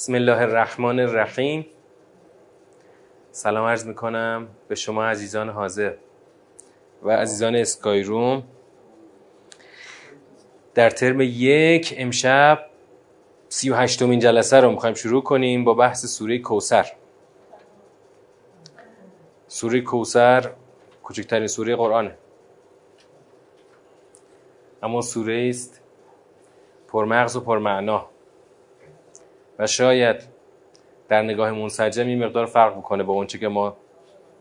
بسم الله الرحمن الرحیم. سلام عرض می‌کنم به شما عزیزان حاضر و عزیزان اسکای روم. در ترم یک امشب سی و هشتمین جلسه رو می‌خوایم شروع کنیم با بحث سوره کوسر سوره کوسر کوچکترین سوره قرآنه. اما سوره است پرمغز و پرمعنا و شاید در نگاه منسجم این مقدار فرق بکنه با اونچه که ما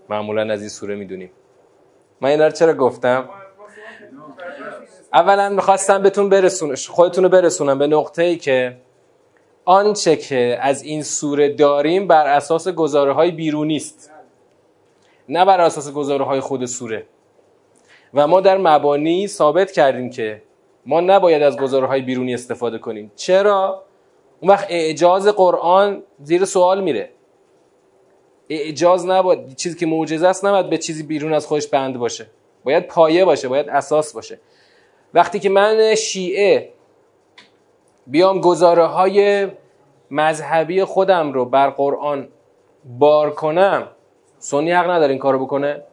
معمولا از این سوره می‌دونیم. من اینا رو چرا گفتم؟ اولا می‌خواستم بهتون برسون خودتون رو برسونم به نقطه ای که آنچه که از این سوره داریم بر اساس گزاره های بیرونی است. نه بر اساس گزاره های خود سوره. و ما در مبانی ثابت کردیم که ما نباید از گزاره های بیرونی استفاده کنیم. چرا؟ اون وقت اعجاز قرآن زیر سوال میره. اعجاز نباید چیزی که معجزه است نباید به چیزی بیرون از خودش بند باشه. باید پایه باشه باید اساس باشه. وقتی که من شیعه بیام گزاره های مذهبی خودم رو بر قرآن بار کنم سنی حق نداره این کارو بکنه؟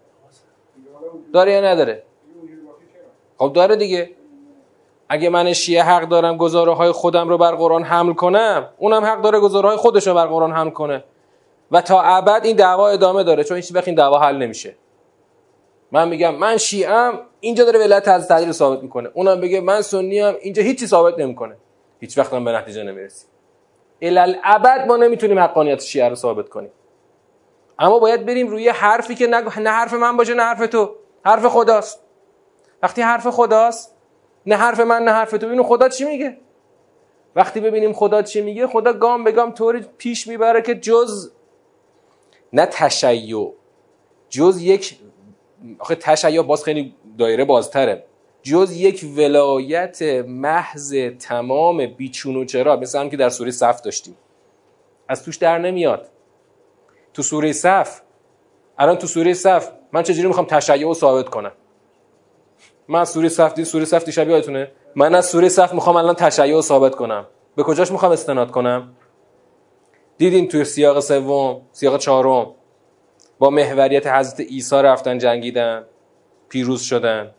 داره یا نداره؟ خب داره دیگه. اگه من شیعه حق دارم گزاره های خودم رو بر قرآن حمل کنم اونم حق داره گزاره های خودش رو بر قرآن حمل کنه. و تا ابد این دعوا ادامه داره چون هیچ وقت این دعوا حل نمیشه. من میگم من شیعم اینجا داره ولایت از تعدیل ثابت می‌کنه. اونم بگه من سنی ام اینجا هیچی ثابت نمی‌کنه. هیچ وقت هم به نتیجه نمی‌رسیم الالعبد ما نمی‌تونیم حقانیت شیعه رو ثابت کنیم. اما باید بریم روی حرفی که نه حرف من باشه نه حرف تو. حرف خداست. وقتی حرف خداست نه حرف من نه حرف تو. اینو خدا چی میگه؟ وقتی ببینیم خدا چی میگه خدا گام به گام طوری پیش می‌بره که جز نه تشیع جز یک آخه تشیع باز خیلی دایره بازتره. جز یک ولایت محض تمام بیچون و چرا مثل هم که در سوره صف داشتیم. از توش در نمیاد. تو سوره صف الان تو سوره صف من چجوری می‌خوام تشیع رو ثابت کنم؟ من سوره صف سوره صف دیشب یادتونه من از سوره صف می‌خوام الان تشیع ثابت کنم. به کجاش می‌خوام استناد کنم؟ دیدین توی سیاق سوم سیاق چهارم با محوریت حضرت عیسی رفتن جنگیدن پیروز شدن.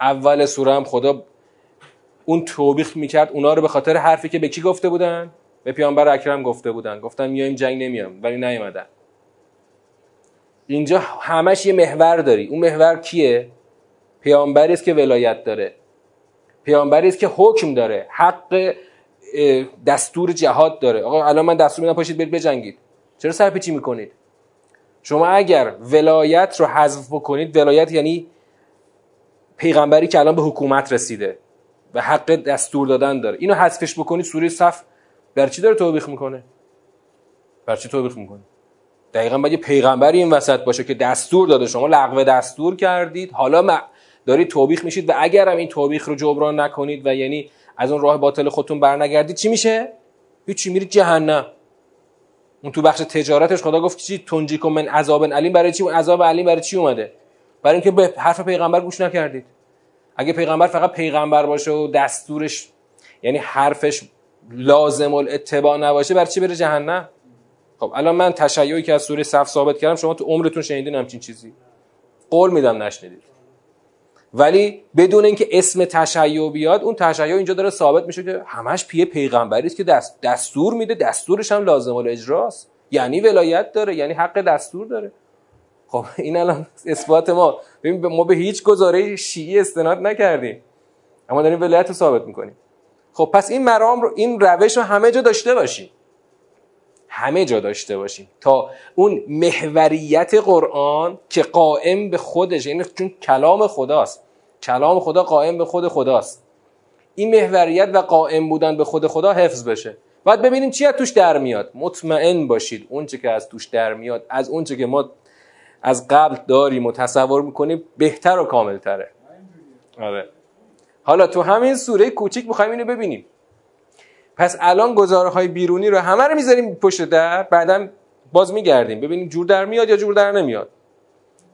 اول سوره هم خدا اون توبیخ می‌کرد اونا رو به خاطر حرفی که به کی گفته بودن؟ به پیامبر اکرم گفته بودن. گفتن میایم جنگ نمیام ولی نیومدن اینجا همش یه محور داری. اون محور کیه؟ پیامبری است که ولایت داره. پیامبری است که حکم داره. حق دستور جهاد داره. آقا الان من دستور میدم پاشید برید بجنگید. چرا سرپیچی می‌کنید؟ شما اگر ولایت رو حذف بکنید ولایت یعنی پیغمبری که الان به حکومت رسیده و حق دستور دادن داره. اینو حذفش بکنید سوره صف بر چی داره توبیخ می‌کنه؟ بر چی توبیخ می‌کنه؟ دقیقا یه پیغمبری این وسط باشه که دستور داده. شما لغو دستور کردید. حالا دارید توبیخ میشید و اگر هم این توبیخ رو جبران نکنید و یعنی از اون راه باطل خودتون برنگردید چی میشه؟ هیچی میرید جهنم. اون تو بخش تجارتش خدا گفت چی؟ تنجیکم من عذاب علیم. برای چی؟ اون عذاب علیم برای چی اومده؟ برای اینکه به حرف پیغمبر گوش نکردید. اگه پیغمبر فقط پیغمبر باشه و دستورش یعنی حرفش لازم الاتباع نباشه برای چی بره جهنم؟ خب الان من تشیعی که از سوره صف ثابت کردم شما تو عمرتون شنیدین همچین چیزی. قول میدم نشنیدید. ولی بدون اینکه اسم تشیع بیاد اون تشیع اینجا داره ثابت میشه که همش پیه پیغمبری است که دست دستور میده. دستورش هم لازم الاجراست. یعنی ولایت داره یعنی حق دستور داره. خب این الان اثبات ما. ببین ما به هیچ گزاره شیعی استناد نکردیم. اما داریم ولایت رو ثابت می‌کنیم. خب پس این مرام رو این روش رو همه جا داشته باشیم. همه جا داشته باشیم. تا اون محوریت قرآن که قائم به خودش یعنی چون کلام خداست. کلام خدا قائم به خود خداست. این محوریت و قائم بودن به خود خدا حفظ بشه. باید ببینیم چی از توش در میاد. مطمئن باشید. اونچه که از توش در میاد از اونچه که ما از قبل داریم و تصور می‌کنیم بهتر و کاملتره. آره. حالا تو همین سوره کوچیک می‌خوایم اینو ببینیم. پس الان گزاره های بیرونی رو همه رو می‌ذاریم پشت در بعدا باز میگردیم. ببینیم جور در میاد یا جور در نمیاد.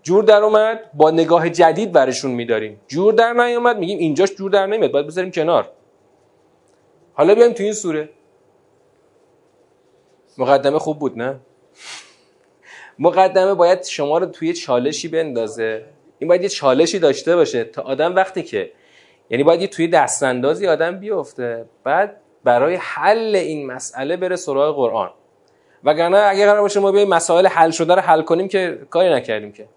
جور در اومد با نگاه جدید برشون میداریم. جور در نیومد میگیم اینجاش جور در نمیاد باید بذاریم کنار. حالا بیایم تو این سوره. مقدمه خوب بود نه؟ مقدمه باید شما رو توی چالشی بندازه. این باید یه چالشی داشته باشه تا آدم وقتی که یعنی باید یه توی دستاندازی آدم بیفته. بعد برای حل این مسئله بره سراغ قرآن. وگرنه اگه قرار باشه ما بیایم مسائل حل شده رو حل کنیم که کاری نکردیم که.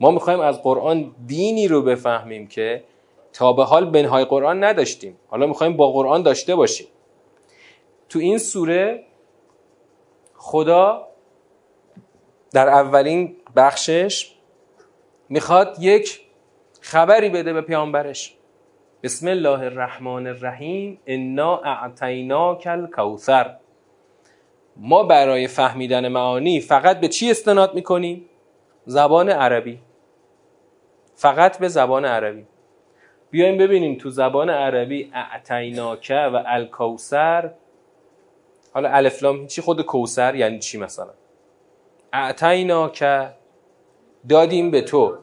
ما می‌خوایم از قرآن دینی رو بفهمیم که تا به حال بنهای قرآن نداشتیم. حالا می‌خوایم با قرآن داشته باشیم. تو این سوره خدا در اولین بخشش می‌خواد یک خبری بده به پیامبرش. بسم الله الرحمن الرحیم. انا اعطیناک الکوثر. ما برای فهمیدن معانی فقط به چی استناد می‌کنیم؟ زبان عربی. فقط به زبان عربی. بیایم ببینیم تو زبان عربی اعتیناکه و الکوسر حالا الفلام چی خود کوسر یعنی چی مثلا؟ اعتیناکه دادیم به تو.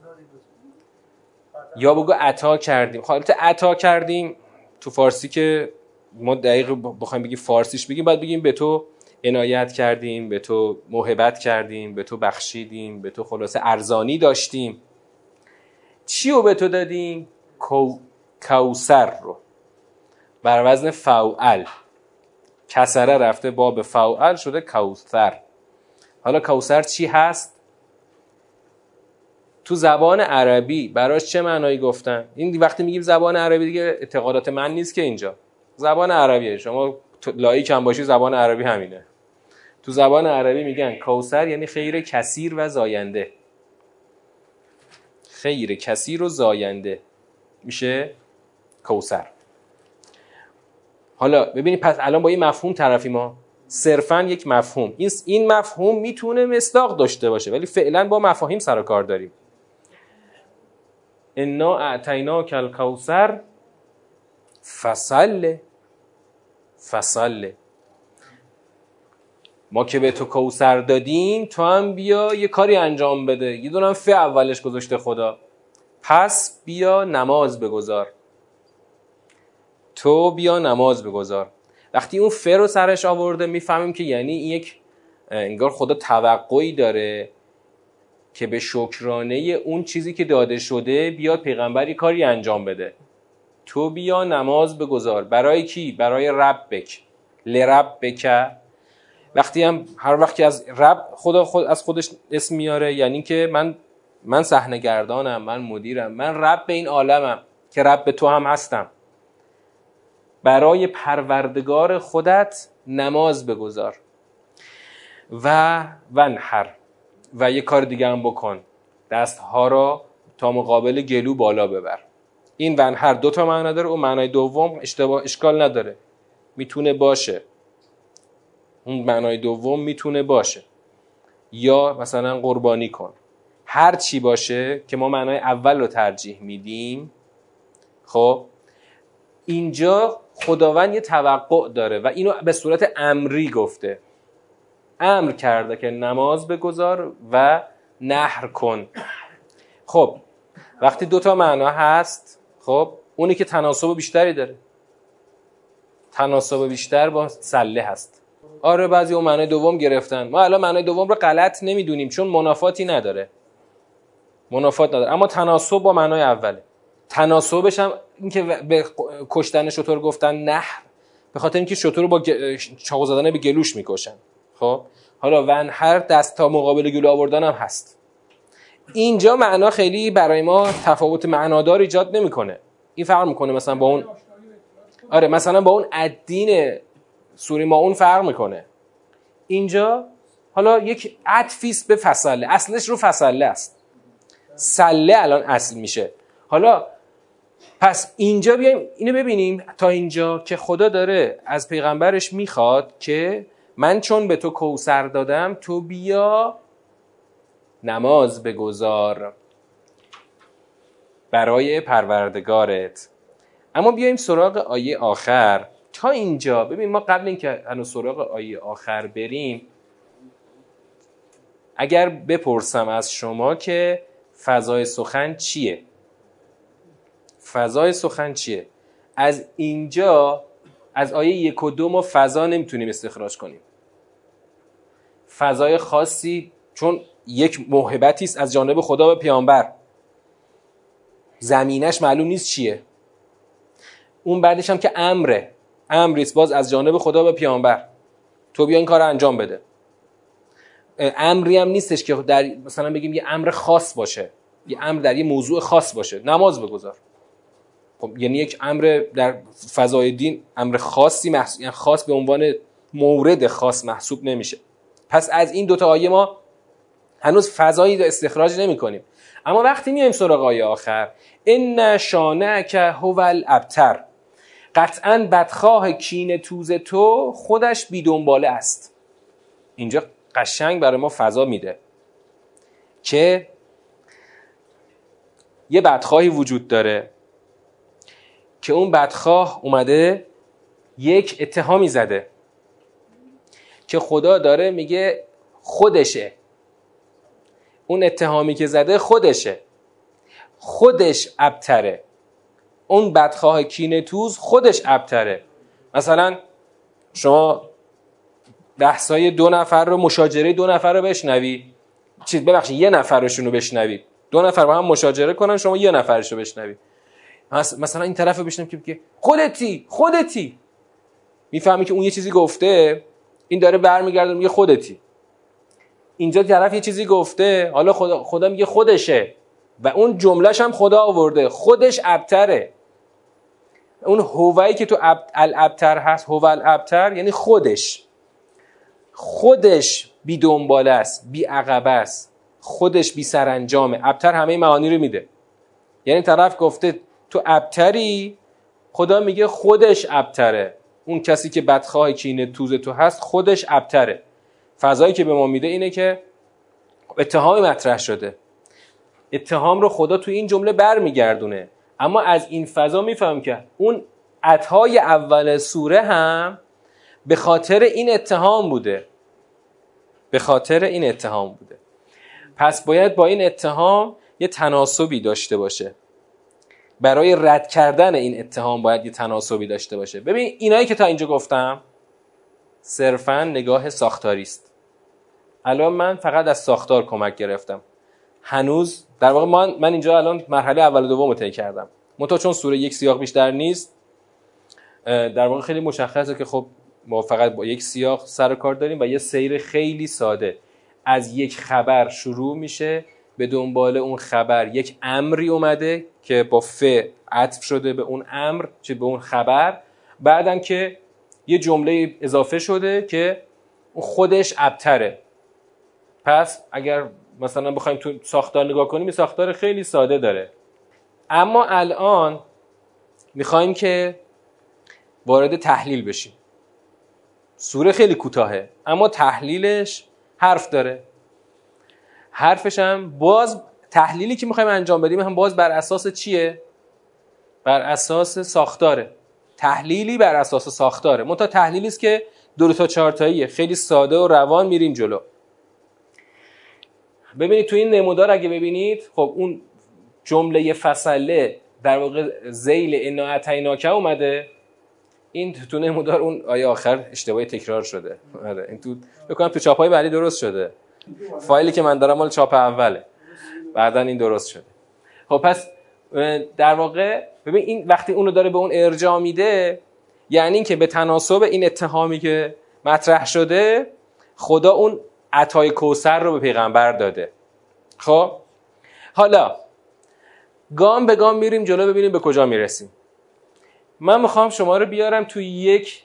یا بگو عطا کردیم. حالا خب، عطا کردیم تو فارسی که ما دقیق بخوایم بگیم فارسیش بگیم باید بگیم به تو عنایت کردیم به تو محبت کردیم به تو بخشیدیم به تو خلاصه ارزانی داشتیم. چی رو به تو دادیم؟ کو... کوسر رو. بر وزن فوعل کسره رفته باب فوعل شده کوثر. حالا کوسر چی هست؟ تو زبان عربی براش چه معنایی گفتن؟ این وقتی میگیم زبان عربی دیگه اعتقادات من نیست که اینجا. زبان عربیه. شما لایک هم باشی زبان عربی همینه. تو زبان عربی میگن کوسر یعنی خیر کثیر و زاینده. خیر کثیر و زاینده. میشه کوسر حالا ببینید پس الان با این مفهوم طرفی ما صرفا یک مفهوم. این این مفهوم می‌تونه مصداق داشته باشه ولی فعلا با مفاهیم سر کار داریم. انا اعطیناک الکوثر فصل فصل. ما که به تو کوسر دادیم تو هم بیا یه کاری انجام بده. یه دونم فه اولش گذاشته خدا. پس بیا نماز بگذار. تو بیا نماز بگذار. وقتی اون فه رو سرش آورده می‌فهمیم که یعنی این یک انگار خدا توقعی داره. که به شکرانه اون چیزی که داده شده بیاد پیغمبری کاری انجام بده. تو بیا نماز بگذار. برای کی؟ برای ربک. لربک. وقتی هم هر وقتی از رب خدا خود از خودش اسم میاره یعنی که من من صحنه گردانم من مدیرم من رب این عالمم که رب به تو هم هستم. برای پروردگار خودت نماز بگذار. و ونحر. و یه کار دیگه هم بکن. دستها را تا مقابل گلو بالا ببر. این ونحر دو تا معنی داره اون معنای دوم اشتباه اشکال نداره. می‌تونه باشه. اون معنای دوم می‌تونه باشه. یا مثلا قربانی کن. هر چی باشه که ما معنای اول رو ترجیح میدیم خب اینجا خداوند یه توقع داره و اینو به صورت امری گفته. امر کرده که نماز بگذار و نهر کن. خب وقتی دوتا معنا هست خب اونی که تناسب بیشتری داره. تناسب بیشتر با سله هست. آره بعضی اون معنای دوم گرفتن. ما الان معنای دوم رو غلط نمی‌دونیم چون منافاتی نداره. منافات نداره. اما تناسب با معنای اوله. تناسبش هم اینکه به کشتن شطور گفتن نه به خاطر اینکه شطور رو با چاقو زدن به گلوش می‌کشن. خب؟ حالا ون هر دست تا مقابل گلو آوردن هم هست. اینجا معنا خیلی برای ما تفاوت معنادار ایجاد نمی‌کنه. این فرق می‌کنه مثلا با اون آره مثلا با اون ادین سوری ما اون فرق می‌کنه. اینجا حالا یک عطفیست به فصله. اصلش رو فصله است. سله الان اصل میشه. حالا پس اینجا بیایم اینو ببینیم تا اینجا که خدا داره از پیغمبرش می‌خواد که من چون به تو کوسر دادم تو بیا نماز بگذار برای پروردگارت. اما بیایم سراغ آیه آخر. تا اینجا ببین ما قبل اینکه هنوز سراغ آیه آخر بریم اگر بپرسم از شما که فضای سخن چیه؟ فضای سخن چیه؟ از اینجا از آیه یک و دو ما فضا نمی‌تونیم استخراج کنیم. فضای خاصی چون یک موهبتی است از جانب خدا به پیامبر. زمینش معلوم نیست چیه. اون بعدش هم که امره. امریست باز از جانب خدا به پیامبر. تو بیا این کار رو انجام بده. امری هم نیستش که در مثلا بگیم یه امر خاص باشه. یه امر در یه موضوع خاص باشه. نماز بگذار. خب یعنی یک امر در فضای دین امر خاصی محسوب یعنی خاص به عنوان مورد خاص محسوب نمیشه. پس از این دوتا آیه ما هنوز فضایی استخراج نمی کنیم اما وقتی میایم سراغ آیه آخر ان شانعک هو الابتر قطعا بدخواه کین توز تو خودش بی دنباله است. اینجا قشنگ برای ما فضا میده که یه بدخواهی وجود داره که اون بدخواه اومده یک اتهامی زده. که خدا داره میگه خودشه. اون اتهامی که زده خودشه. خودش ابتره. اون بدخواه کینه توز خودش ابتره. مثلا شما بحثای دو نفر رو مشاجره دو نفر رو بشنوی. چیز ببخشید یه نفرشون رو بشنوید دو نفر با هم مشاجره کنن شما یه نفرش رو بشنوید مثلا این طرف رو بشنم که خودتی خودتی. می‌فهمی که اون یه چیزی گفته. این داره برمیگرده میگه خودتی. اینجا طرف یه چیزی گفته حالا خدا, خدا میگه خودشه. و اون جملهش هم خدا آورده. خودش ابتره. اون هوایی که تو الابتر هست هو الابتر یعنی خودش. خودش بی دنباله است بی عقبه است. خودش بی سرانجامه. ابتر همه معانی رو میده. یعنی طرف گفته تو ابتری خدا میگه خودش ابتره. اون کسی که بدخواه کینه توز تو هست خودش ابتره. فضایی که به ما میده اینه که اتهامی مطرح شده. اتهام رو خدا تو این جمله برمیگردونه. اما از این فضا میفهم که اون عطای اول سوره هم به خاطر این اتهام بوده. به خاطر این اتهام بوده. پس باید با این اتهام یه تناسبی داشته باشه. برای رد کردن این اتهام باید یه تناسبی داشته باشه. ببین اینایی که تا اینجا گفتم صرفا نگاه ساختاری است الان من فقط از ساختار کمک گرفتم. هنوز در واقع من, من اینجا الان مرحله اول و دوم طی کردم. منتها چون سوره یک سیاق بیشتر نیست در واقع خیلی مشخصه که خب ما فقط با یک سیاق سر کار داریم و یه سیر خیلی ساده. از یک خبر شروع میشه به دنبال اون خبر یک امری اومده که با ف عطف شده به اون امر چه به اون خبر. بعدم که یه جمله اضافه شده که خودش ابتره. پس اگر مثلا بخوایم تو ساختار نگاه کنیم ساختار خیلی ساده داره. اما الان می‌خوایم که وارد تحلیل بشیم. سوره خیلی کوتاهه اما تحلیلش حرف داره. حرفش هم باز تحلیلی که می‌خوایم انجام بدیم هم باز بر اساس چیه؟ بر اساس ساختاره. تحلیلی بر اساس ساختاره. منتها تحلیلی است که دو تا چهار خیلی ساده و روان میریم جلو. ببینید تو این نمودار اگه ببینید خب اون جمله فصله در واقع زیل انا اتیناکه اومده. این تو نمودار اون آیه آخر اشتباهی تکرار شده؟ آره این تو بکنم تو چاپای بعدی درست شده. فایلی که من دارم مال چاپ اوله. بعدا این درست شده. خب پس در واقع ببین این وقتی اونو داره به اون ارجاع میده یعنی اینکه به تناسب این اتهامی که مطرح شده خدا اون عطای کوسر رو به پیغمبر داده. خب؟ حالا گام به گام میریم جلو ببینیم به کجا می‌رسیم. من می‌خوام شما رو بیارم توی یک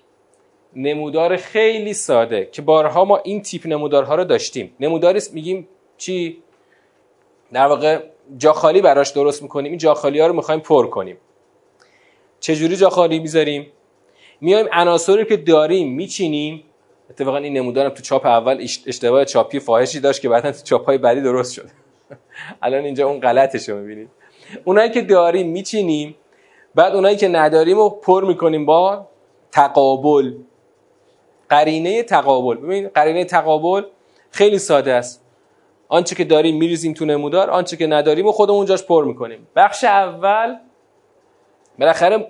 نمودار خیلی ساده که بارها ما این تیپ نمودارها رو داشتیم. نموداری میگیم چی؟ در واقع جاخالی براش درست می‌کنیم. این جاخالی ها رو می‌خوایم پر کنیم. چجوری جاخالی می‌ذاریم؟ میایم عناصری که داریم میچینیم. اتفاقا این نمودارم تو چاپ اول اشتباه چاپی فاحشی داشت که بعدا تو چاپ های بعدی درست شد. الان اینجا اون غلطش رو می‌بینید اونایی که داریم میچینیم. بعد اونایی که نداریم رو پر می‌کنیم با تقابل. قرینه تقابل. ببین قرینه تقابل خیلی ساده است. آنچه که داریم میریزیم تو نمودار آنچه که نداریم و خودمون جاش پر می‌کنیم. بخش اول بالاخره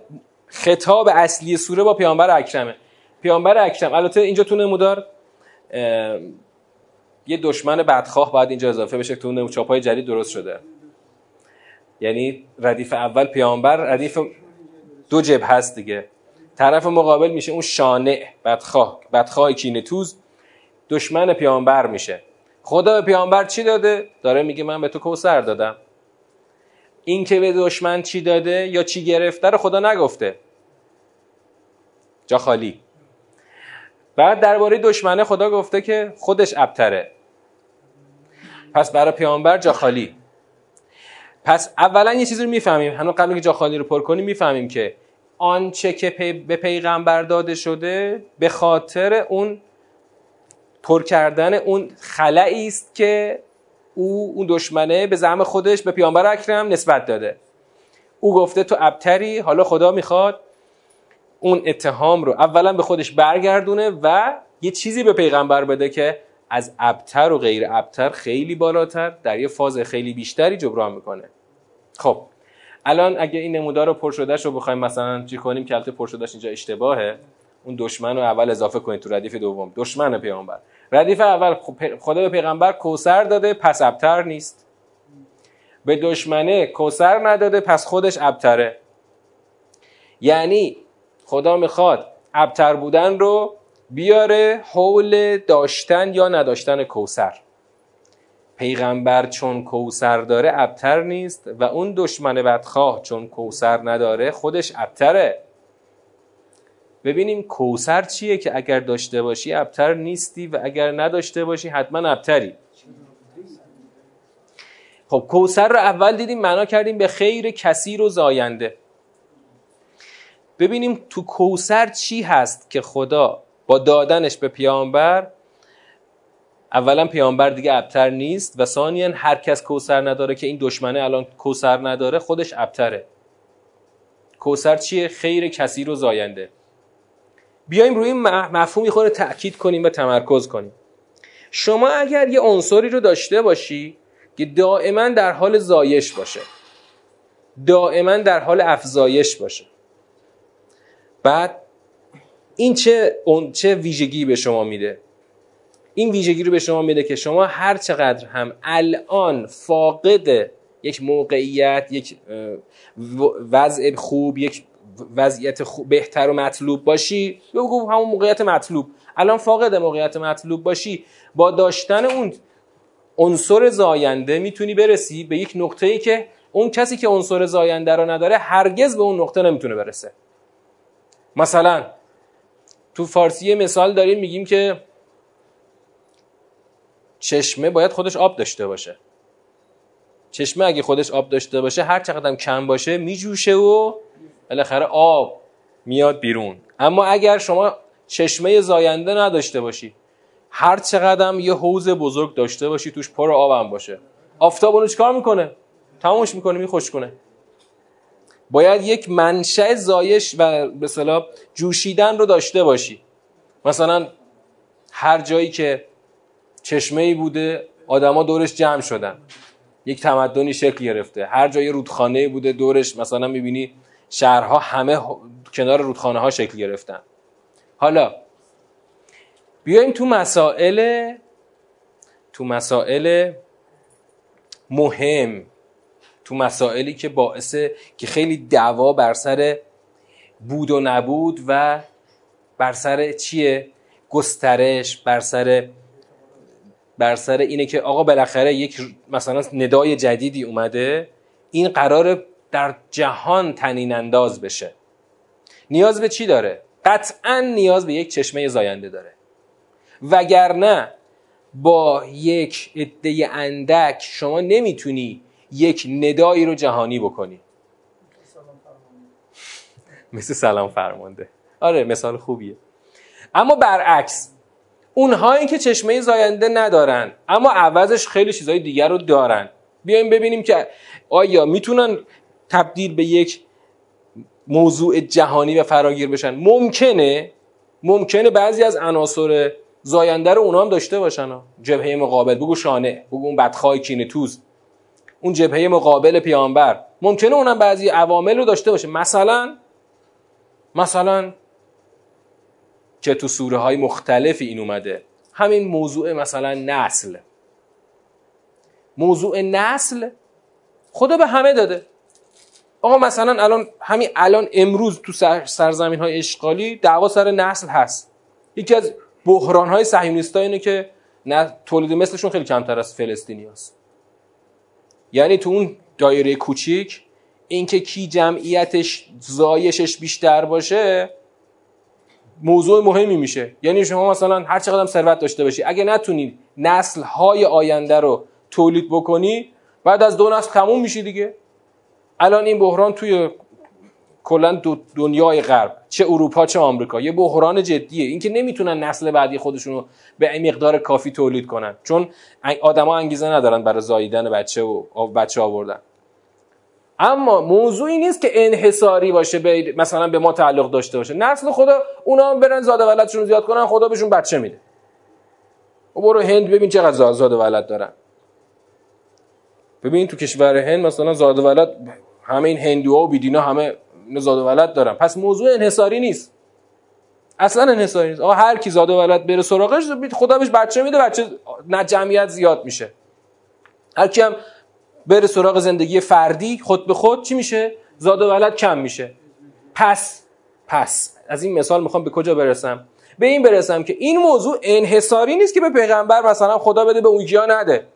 خطاب اصلی سوره با پیامبر اکرمه. پیامبر اکرم البته اینجا تو نمودار یه دشمن بدخواه باید اینجا اضافه بشه تو اون چاپای جدید درست شده. یعنی ردیف اول پیامبر ردیف دو جبه هست دیگه. طرف مقابل میشه اون شانع بدخواه. بدخواه کینتوز دشمن پیامبر میشه. خدا به پیامبر چی داده؟ داره میگه من به تو کوسر دادم. این که به دشمن چی داده یا چی گرفته رو خدا نگفته. جا خالی. بعد درباره دشمنه خدا گفته که خودش ابتره. پس برای پیامبر جا خالی. پس اولا یه چیزی رو می‌فهمیم. هنوز قبل که جا خالی رو پر کنیم می‌فهمیم که آنچه که به پیغمبر داده شده به خاطر اون پر کردن اون خلایی است که او اون دشمنه به زعم خودش به پیامبر اکرم نسبت داده. او گفته تو ابتری حالا خدا می‌خواد اون اتهام رو اولا به خودش برگردونه و یه چیزی به پیغمبر بده که از ابتر و غیر ابتر خیلی بالاتر در یه فاز خیلی بیشتری جبران می‌کنه. خب الان اگه این نمودار پر شدهش رو بخوایم مثلا چی کنیم؟ که البته پر شدهش اینجا اشتباهه. اون دشمن رو اول اضافه کنید تو ردیف دوم. دشمن پیامبر ردیف اول خب خدا به پیغمبر کوسر داده پس ابتر نیست. به دشمنه کوسر نداده پس خودش ابتره. یعنی خدا می‌خواد ابتر بودن رو بیاره حول داشتن یا نداشتن کوسر پیغمبر چون کوسر داره ابتر نیست و اون دشمن بدخواه چون کوسر نداره خودش ابتره. ببینیم کوسر چیه که اگر داشته باشی ابتر نیستی و اگر نداشته باشی حتما ابتری. خب کوسر رو اول دیدیم معنا کردیم به خیر کثیر و زاینده. ببینیم تو کوسر چی هست که خدا با دادنش به پیامبر اولا پیامبر دیگه ابتر نیست و ثانیا هر کس کوسر نداره که این دشمنه الان کوسر نداره خودش ابتره. کوسر چیه؟ خیر کثیر و زاینده. بیایم روی مفهومی خود تاکید کنیم و تمرکز کنیم. شما اگر یه عنصری رو داشته باشی که دائما در حال زایش باشه. دائما در حال افزایش باشه. بعد این چه اون چه ویژگی به شما میده؟ این ویژگی رو به شما میده که شما هر چقدر هم الان فاقد یک موقعیت یک وضع خوب یک وضعیت خوب بهتر و مطلوب باشی بگو همون موقعیت مطلوب. الان فاقد موقعیت مطلوب باشی. با داشتن اون عنصر زاینده می‌تونی برسی به یک نقطه ای که اون کسی که عنصر زاینده رو نداره هرگز به اون نقطه نمی‌تونه برسه. مثلا تو فارسی مثال داریم میگیم که چشمه باید خودش آب داشته باشه. چشمه اگه خودش آب داشته باشه هر چقدر کم باشه میجوشه و بالاخره آب میاد بیرون. اما اگر شما چشمه زاینده نداشته باشی هر چقدر یه حوز بزرگ داشته باشی توش پر آب هم باشه. آفتاب اونو چیکار می‌کنه؟ تمامش می‌کنه میخوش کنه. باید یک منشأ زایش و به جوشیدن رو داشته باشی. مثلا هر جایی که چشمه ای بوده آدما دورش جمع شدن. یک تمدنی شکل گرفته. هر جایی رودخانه بوده دورش مثلا می‌بینی شهرها همه کنار رودخانه ها شکل گرفتن. حالا بیایم تو مسائل تو مسائل مهم تو مسائلی که باعث که خیلی دعوا بر سر بود و نبود و بر سر چیه؟ گسترش بر سر بر سر اینه که آقا بالاخره یک مثلا ندای جدیدی اومده. این قرار در جهان تنین انداز بشه. نیاز به چی داره؟ قطعا نیاز به یک چشمه زاینده داره. وگرنه با یک عده اندک شما نمی‌تونی یک ندایی رو جهانی بکنی. مثل سلام فرمانده. آره مثال خوبیه. اما برعکس اونهایی که چشمه زاینده ندارن اما عوضش خیلی چیزهای دیگر رو دارن. بیایم ببینیم که آیا می‌تونن تبدیل به یک موضوع جهانی و فراگیر بشن. ممکنه ممکنه بعضی از عناصر زاینده رو اونا هم داشته باشن. جبهه مقابل بگو شانه بگو اون بدخواه کینتوز اون جبهه مقابل پیامبر. ممکنه اونم بعضی عوامل رو داشته باشه. مثلا مثلا که تو سوره های مختلفی این اومده. همین موضوع مثلا نسل. موضوع نسل خدا به همه داده. آقا مثلا الان همین الان امروز تو سرزمین های اشغالی دعوا سر نسل هست. یکی از بحران های صهیونیستا اینه که نه تولید مثلشون خیلی کمتر از فلسطینی هست. یعنی تو اون دایره کوچیک اینکه کی جمعیتش زایشش بیشتر باشه موضوع مهمی میشه. یعنی شما مثلا هر چقدر ثروت داشته باشی اگه نتونی نسل های آینده رو تولید بکنی بعد از دو نسل تموم میشی دیگه. الان این بحران توی کلا دنیای غرب چه اروپا چه آمریکا یه بحران جدیه. اینکه نمی‌تونن نسل بعدی خودشون رو به مقدار کافی تولید کنن. چون آدما انگیزه ندارن برای زاییدن بچه و بچه آوردن. اما موضوعی نیست که انحصاری باشه به مثلا به ما تعلق داشته باشه. نسل خدا اونا هم برن زاده ولدشون زیاد کنن خدا بهشون بچه میده. و برو هند ببین چقدر زاده ولد دارن. ببین تو کشور هند مثلا زاده ولد همه این هندوها و بیدینا همه زاده ولد دارن. پس موضوع انحصاری نیست. اصلا انحصاری نیست. آقا هر کی زاده ولد بره سراغش خدا بهش بچه میده بچه نه جمعیت زیاد میشه. هر کی هم بره سراغ زندگی فردی خود به خود چی میشه؟ زاد و ولد کم میشه. پس پس از این مثال می‌خوام به کجا برسم؟ به این برسم که این موضوع انحصاری نیست که به پیغمبر مثلا خدا بده به اونجیا نده.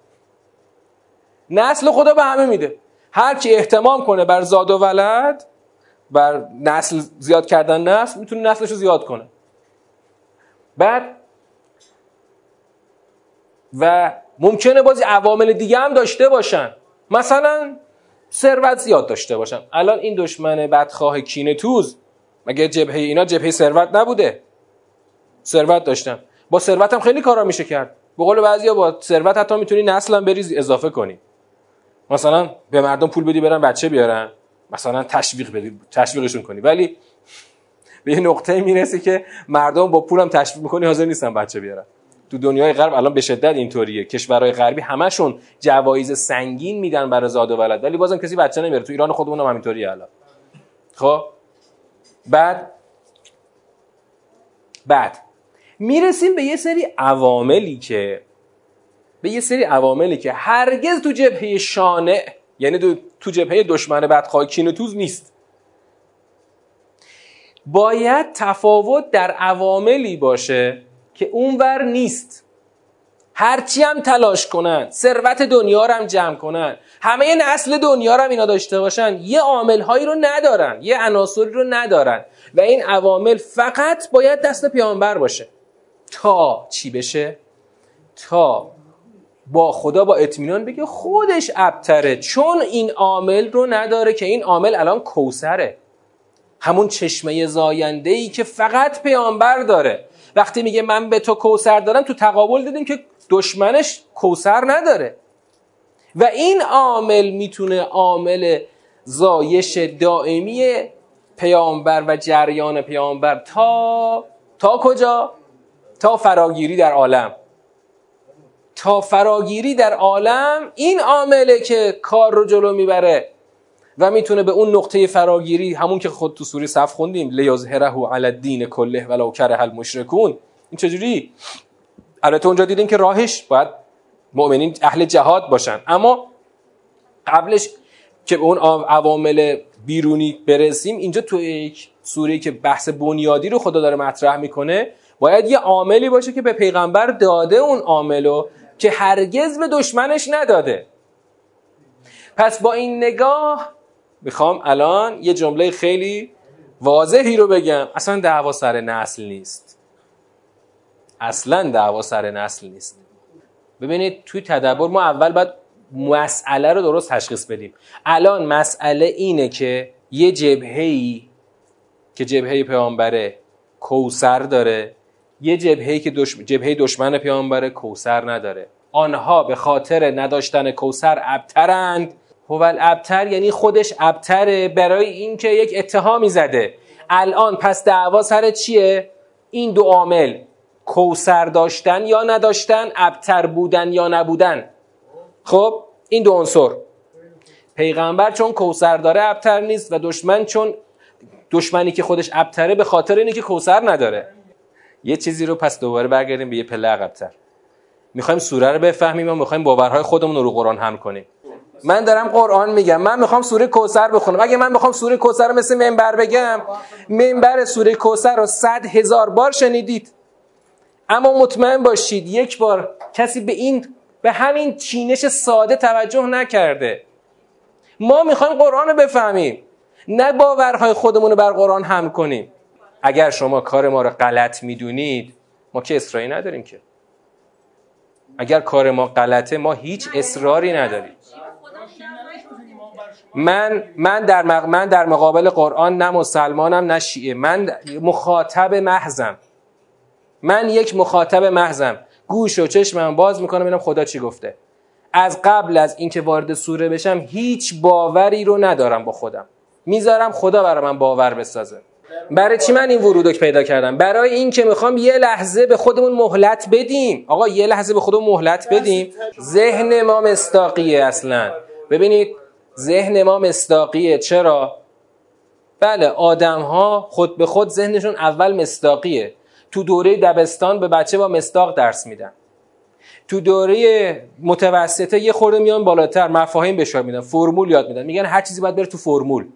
نسل خدا به همه میده. هر کی احتمام کنه بر زاد و ولد بر نسل زیاد کردن نسل می‌تونه نسلش رو زیاد کنه. بعد و ممکنه بازی عوامل دیگه هم داشته باشن. مثلا ثروت زیاد داشته باشن. الان این دشمن بدخواه کینه توز مگه جبهه اینا جبهه ثروت نبوده؟ ثروت داشتن. با ثروت هم خیلی کارا میشه کرد. به قول بعضیا با ثروت حتی می‌تونی نسل هم بریز اضافه کنی. مثلا به مردم پول بدی برن بچه بیارن. مثلا تشویق بدی تشویقشون کنی. ولی به یه نقطه می‌رسی که مردم با پولم تشویق می‌کنی حاضر نیستن بچه بیارن. تو دنیای غرب الان به شدت اینطوریه. کشورهای غربی همشون جوایز سنگین میدن برای زاد و ولد. ولی بازم کسی بچه نمیاره. تو ایران خودمون هم همینطوریه الان. خب؟ بعد بعد. می‌رسیم به یه سری عواملی که به یه سری عواملی که هرگز تو جبهه شانع یعنی تو جبهه دشمن بدخواه کینوتوز نیست. باید تفاوت در عواملی باشه که اونور نیست. هرچی هم تلاش کنن ثروت دنیا رو هم جمع کنن همه نسل دنیا رو هم اینا داشته باشن یه عامل هایی رو ندارن یه عناصری رو ندارن و این عوامل فقط باید دست پیامبر باشه. تا چی بشه؟ تا با خدا با اطمینان بگه خودش ابتره چون این عامل رو نداره که این عامل الان کوسره همون چشمه زاینده ای که فقط پیامبر داره. وقتی میگه من به تو کوسر دارم تو تقابل دیدیم که دشمنش کوسر نداره. و این عامل می‌تونه عامل زایش دائمی پیامبر و جریان پیامبر تا تا کجا؟ تا فراگیری در عالم. تا فراگیری در عالم این عامله که کار رو جلو می‌بره و می‌تونه به اون نقطه فراگیری همون که خود تو سوری صف خوندیم لیظهره علی الدین کله ولو کره المشرکون. این چجوری؟ البته اونجا دیدیم که راهش باید مؤمنین اهل جهاد باشن. اما قبلش که به اون عوامل بیرونی برسیم اینجا تو یک سوره که بحث بنیادی رو خدا داره مطرح می‌کنه باید یه عاملی باشه که به پیغمبر داده اون عاملو که هرگز به دشمنش نداده. پس با این نگاه می‌خوام الان یه جمله خیلی واضحی رو بگم. اصلا دعوا سر نسل نیست. اصلا دعوا سر نسل نیست. ببینید توی تدبر ما اول باید مسئله رو درست تشخیص بدیم. الان مسئله اینه که یه جبهه‌ای که جبهه پیامبره کوسر داره یه جبهه‌ای که دش... جبهه دشمن پیامبره کوسر نداره. آنها به خاطر نداشتن کوسر ابترند. هو ابتر یعنی خودش ابتره برای اینکه یک اتهامی زده. الان پس دعوا سر چیه؟ این دو عامل کوسر داشتن یا نداشتن ابتر بودن یا نبودن. خب این دو عنصر. پیغمبر چون کوسر داره ابتر نیست و دشمن چون دشمنی که خودش ابتره به خاطر اینه که کوسر نداره. یه چیزی رو پس دوباره برگردیم به یه پله عقب‌تر. می‌خوایم سوره رو بفهمیم و می‌خوایم باورهای خودمون رو قرآن هم کنیم؟ من دارم قرآن میگم. من می‌خوام سوره کوسر بخونم. اگه من می‌خوام سوره کوسر رو مثل منبر بگم منبر سوره کوسر رو صد هزار بار شنیدید. اما مطمئن باشید یک بار کسی به این به همین چینش ساده توجه نکرده. ما می‌خوایم قرآن رو بفهمیم. نه باورهای خودمون رو بر قرآن هم کنیم. اگر شما کار ما رو غلط می‌دونید ما که اصراری نداریم که. اگر کار ما غلطه ما هیچ اصراری نداریم. من من در من در مقابل قرآن نه مسلمانم نه شیعه. من مخاطب محضم. من یک مخاطب محضم. گوش و چشمم باز می‌کنم ببینم خدا چی گفته. از قبل از اینکه وارد سوره بشم هیچ باوری رو ندارم با خودم. می‌ذارم خدا برای من باور بسازه. برای چی من این ورودو پیدا کردم؟ برای این که می‌خوام یه لحظه به خودمون مهلت بدیم. آقا یه لحظه به خودمون مهلت بدیم. ذهن ما مستاقیه اصلا. ببینید ذهن ما مستاقیه چرا؟ بله آدم ها خود به خود ذهنشون اول مستاقیه تو دوره دبستان به بچه با مستاق درس میدن. تو دوره متوسطه یه خورده میان بالاتر. مفاهیم بهش میدن. فرمول یاد میدن. میگن هر چیزی باید بره تو فرمول.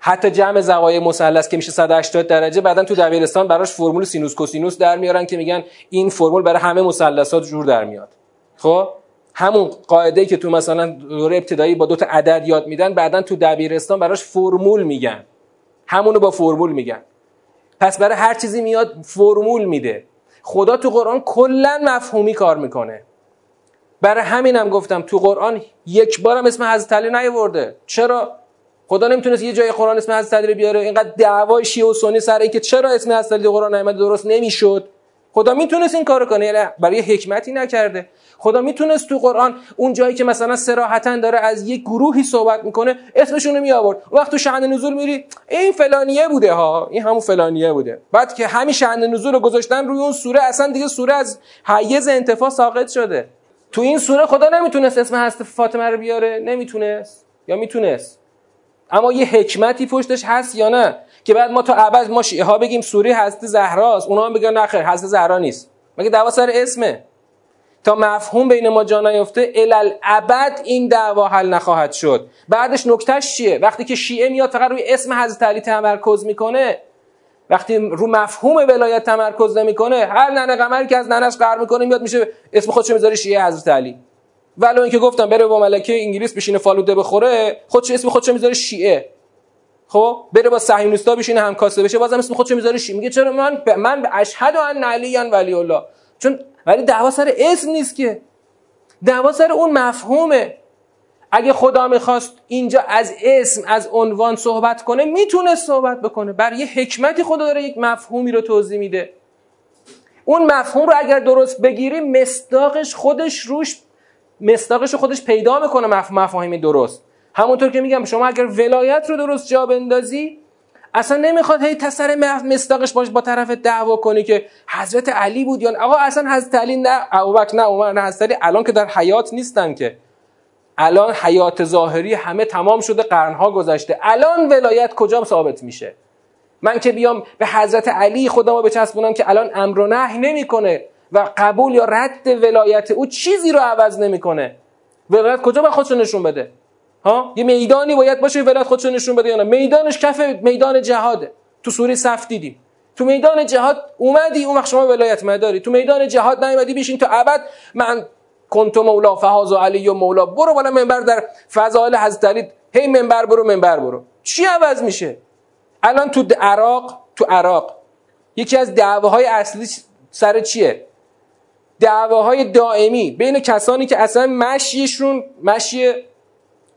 حتی جمع زوایای مثلث که میشه 180 درجه بعدا تو دبیرستان براش فرمول سینوس کوسینوس در میارن که میگن این فرمول برای همه مثلثات جور در میاد. خب؟ همون قاعده که تو مثلا دوره ابتدایی با دو تا عدد یاد میدن بعدا تو دبیرستان براش فرمول میگن. همونو با فرمول میگن. پس برای هر چیزی میاد فرمول میده. خدا تو قرآن کلا مفهومی کار می‌کنه. برای همینم گفتم تو قرآن یک بارم اسم حضرت علی نیورده چرا؟ خدا نمی‌تونست یه جای قرآن اسم حضرت علی بیاره. اینقدر دعوای شیعه و سنی سر اینکه چرا اسم حضرت علی قرآن نیامده درست نمی‌شد. خدا می‌تونست این کارو کنه. یعنی برای حکمتی نکرده. خدا می‌تونست تو قرآن اون جایی که مثلا سراحتا داره از یک گروهی صحبت می‌کنه اسمشون رو می آورد وقت تو شأن نزول میری این فلانیه بوده ها. این همون فلانیه بوده. بعد که همین شأن نزول رو گذاشتن روی اون سوره اصلا دیگه سوره از حیز انتفاع ساقط شده. تو این سوره خدا نمی‌تونست اسم هست فاطمه رو بیاره؟ نمی‌تونست. یا می‌تونست؟ اما یه حکمتی پشتش هست یا نه؟ که بعد ما تا ابد ما شیعه ها بگیم سوره حضرت زهراست اونها هم بگن نخیر حضرت زهرا نیست. مگه دعوا سر اسمه؟ تا مفهوم بین ما جا نیفته الالعبد این دعوا حل نخواهد شد. بعدش نکتهش چیه؟ وقتی که شیعه میاد فقط روی اسم حضرت علی تمرکز می‌کنه وقتی رو مفهوم ولایت تمرکز نمی‌کنه هر ننه قمری که از ننش قهر می‌کنه میاد میشه اسم خودش می‌ذاره شیعه حضرت علی. ولو اینکه گفتم بره با ملکه انگلیس بشینه فالوده بخوره خودش اسم خودش می‌ذاره شیعه. خب؟ بره با صهیونیستا بشینه همکاسه بشه بازم اسم خودش می‌ذاره شیعه. میگه چرا من ب... من اشهد ان علی ولی الله چون ولی دعوا سر اسم نیست که. دعوا سر اون مفهومه. اگه خدا می‌خواست اینجا از اسم از عنوان صحبت کنه می‌تونه صحبت بکنه. بر یه حکمتی خدا داره یک مفهومی رو توضیح میده. اون مفهوم رو اگر درست بگیریم مصداقش خودش روش مصداقش خودش پیدا می‌کنه مفاهیم درست. همونطور که میگم شما اگر ولایت رو درست جا بندازی اصلا نمی‌خواد هی تسر مصداقش باش با طرف دعوا کنی که حضرت علی بود یا آقا اصلا حضرت علی نه ابوبکر نه عمر نه حضرت علی الان که در حیات نیستن که. الان حیات ظاهری همه تمام شده قرنها گذشته. الان ولایت کجا ثابت میشه؟ من که بیام به حضرت علی خودم رو بچسبونم که الان امر و نهی نمی‌کنه. و قبول یا رد ولایت او چیزی رو عوض نمی‌کنه. ولایت کجا به خودشو نشون بده؟ ها؟ یه میدانی باید باشه ولایت خودشو نشون بده یا نه. میدانش کف میدان جهاده. تو سوره صف دیدیم. تو میدان جهاد اومدی اون وقت شما ولایت مداری. تو میدان جهاد نیومدی بشین تو ابد. من کنت مولا فهاز و علی و مولا. برو بالا منبر در فضائل حضرت علی. هی منبر برو منبر برو. چی عوض میشه؟ الان تو عراق تو عراق. یکی از دعواهای اصلی سر چیه؟ دعواهای دائمی بین کسانی که اصلا مشیشون مشی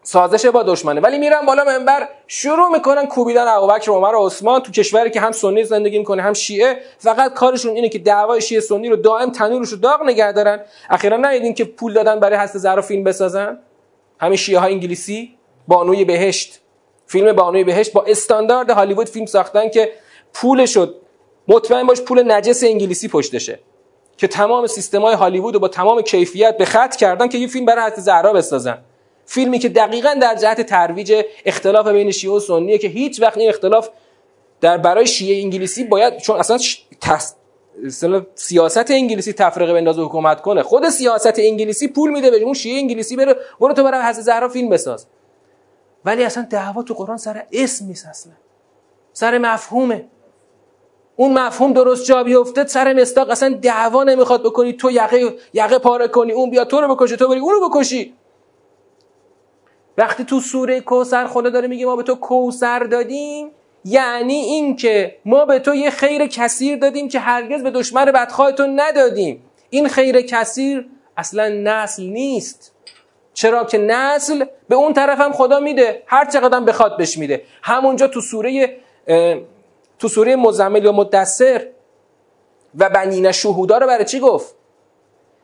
سازش با دشمنه. ولی میرن بالا منبر شروع می‌کنن کوبیدن ابوبکر و عمر و عثمان تو کشوری که هم سنی زندگی می‌کنه هم شیعه. فقط کارشون اینه که دعوای شیعه سنی رو دائم تنورش رو داغ نگه دارن. اخیرا ندیدین که پول دادن برای هست زهرا فیلم بسازن؟ همین شیعه ها انگلیسی؟ بانوی بهشت. فیلم بانوی بهشت با استاندارد هالیوود فیلم ساختن که پول شد مطمئن باش پول نجس انگلیسی پشتشه. که تمام سیستمای هالیوود رو با تمام کیفیت به خط کردن که یه فیلم برای حضرت زهرا بسازن. فیلمی که دقیقا در جهت ترویج اختلاف بین شیعه و سنیه که هیچ وقت این اختلاف در برای شیعه انگلیسی باید چون اصلا سیاست انگلیسی تفرقه بندازه حکومت کنه. خود سیاست انگلیسی پول میده به اون شیعه انگلیسی بره برو تو برای حضرت زهرا فیلم بساز. ولی اصلا دعوا تو قرآن سر اسم نیست اصلا. سر مفهومه. اون مفهوم درست جا بیفته سر مستاق اصلا دعوا نمی‌خواد بکنی. تو یقه یقه پاره کنی اون بیا تو رو بکشه تو بری اونو بکشی. وقتی تو سوره کوسر خدا داره میگه ما به تو کوسر دادیم یعنی این که ما به تو یه خیر کثیر دادیم که هرگز به دشمن بدخواهتون ندادیم. این خیر کثیر اصلا نسل نیست. چرا که نسل به اون طرف هم خدا میده. هر چقدر بخواد بهش میده. همونجا تو سوره تو سوره مزمل یا مدثر و بنین شهودا رو برای چی گفت؟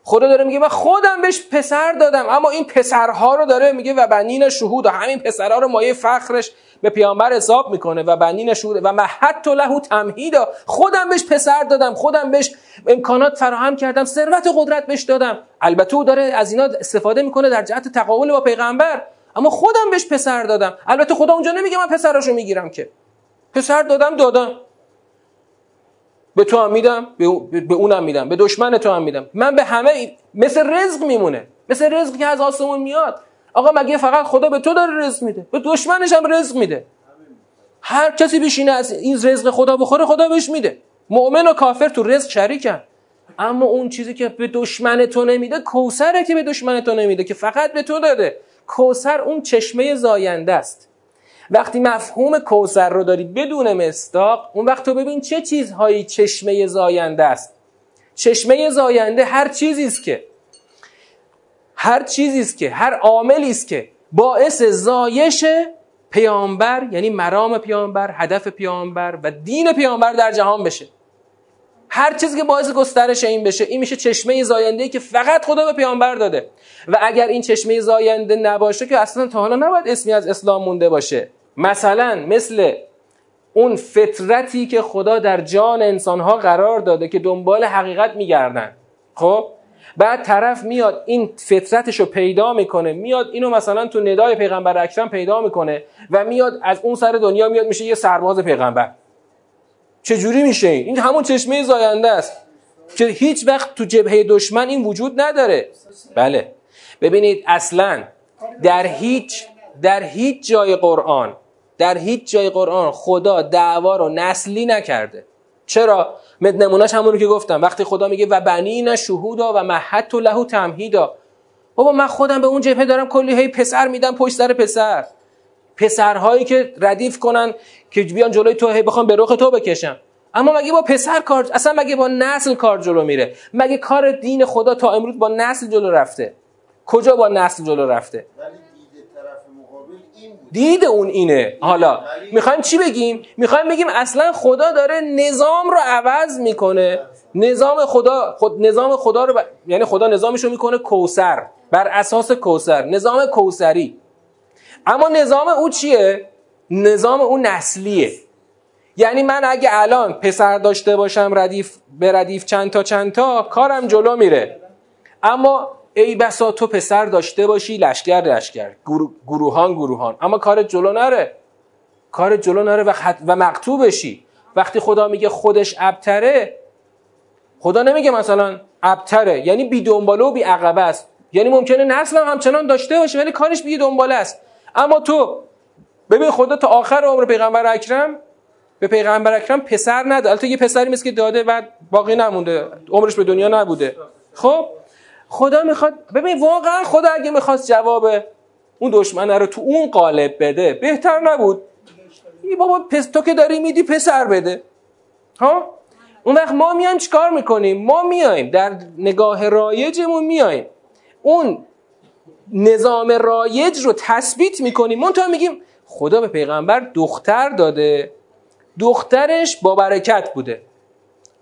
خدا داره میگه من خودم بهش پسر دادم اما این پسرها رو داره میگه و بنین شهود و همین پسرها رو مایه فخرش به پیامبر حساب می‌کنه و بنین شهود و محت و لهو تمهیدا خودم بهش پسر دادم خودم بهش امکانات فراهم کردم ثروت و قدرت بهش دادم. البته او داره از اینا استفاده می‌کنه در جهت تقابل با پیغمبر اما خودم بهش پسر دادم. البته خدا اونجا نمیگه من پسراشو می‌گیرم که. پسر دادم دادم. به تو هم میدم به اونم میدم به دشمن تو هم میدم. من به همه مثل رزق میمونه. مثل رزق که از آسمون میاد. آقا مگه فقط خدا به تو داره رزق میده؟ به دشمنش هم رزق میده. هر کسی بشینه از این رزق خدا بخوره خدا بهش میده. مؤمن و کافر تو رزق شریکن. اما اون چیزی که به دشمن تو نمیده کوسره که به دشمن تو نمیده که فقط به تو داده. کوسر اون چشمه زاینده است. وقتی مفهوم کوسر رو داری بدون مستاق اون وقت تو ببین چه چیزهایی چشمه زاینده است. چشمه زاینده هر چیزی است که هر چیزی است که هر عاملی است که باعث زایش پیامبر یعنی مرام پیامبر هدف پیامبر و دین پیامبر در جهان بشه. هر چیزی که باعث گسترش این بشه این میشه چشمه زاینده که فقط خدا به پیامبر داده. و اگر این چشمه زاینده نباشه که اصلا تا حالا نباید اسمی از اسلام مونده باشه. مثلا مثل اون فطرتی که خدا در جان انسانها قرار داده که دنبال حقیقت میگردن. خب؟ بعد طرف میاد این فطرتش رو پیدا می‌کنه. میاد اینو مثلا تو ندای پیغمبر اکرم پیدا می‌کنه و میاد از اون سر دنیا میاد میشه یه سرباز پیغمبر. چجوری میشه این؟ این همون چشمه زاینده است که هیچ وقت تو جبهه دشمن این وجود نداره. بله. ببینید اصلا در هیچ در هیچ جای قرآن در هیچ جای قرآن خدا دعوا رو نسلی نکرده. چرا؟ نمونهش همونو که گفتم. وقتی خدا میگه و بنین شهودا و محت له تمهیدا. بابا من خودم به اون جبهه دارم کلی هی پسر میدم پشت سر پسر. پسرهایی که ردیف کنن که بیان جلوی تو هی بخوام به رخ تو بکشم. اما مگه با پسر کار اصلا مگه با نسل کار جلو میره؟ مگه کار دین خدا تا امروز با نسل جلو رفته؟ کجا با نسل جلو رفته؟ دید اون اینه. حالا می‌خوایم چی بگیم؟ می‌خوایم بگیم اصلا خدا داره نظام رو عوض می‌کنه. نظام خدا خود نظام خدا رو ب... یعنی خدا نظامش رو می‌کنه کوسر بر اساس کوسر نظام کوسری اما نظام او چیه؟ نظام او نسلیه. یعنی من اگه الان پسر داشته باشم ردیف به ردیف چند تا چند تا کارم جلو میره. اما ای بسا تو پسر داشته باشی لشکر لشکر. گروهان گروهان. اما کار جلو نره. کار جلو نره و, خط و مقتوع بشی. وقتی خدا میگه خودش ابتره خدا نمیگه مثلا ابتره. یعنی بی دنباله و بی عقبه است. یعنی ممکنه نسل هم همچنان داشته باشه ولی کارش بی دنباله است. اما تو ببین خدا تا آخر عمر پیغمبر اکرم به پیغمبر اکرم پسر نده البته یه پسری مثل که داده و باقی نمونده. عمرش به دنیا نبوده. خب؟ خدا می‌خواد ببین واقعا خدا اگه می‌خواست جواب اون دشمنه رو تو اون قالب بده بهتر نبود. ای بابا پس تو که داری میدی پسر بده. ها؟ اون وقت ما میایم چیکار می‌کنیم؟ ما میایم در نگاه رایجمون میایم. اون نظام رایج رو تثبیت می‌کنیم. من میگیم خدا به پیغمبر دختر داده. دخترش با برکت بوده.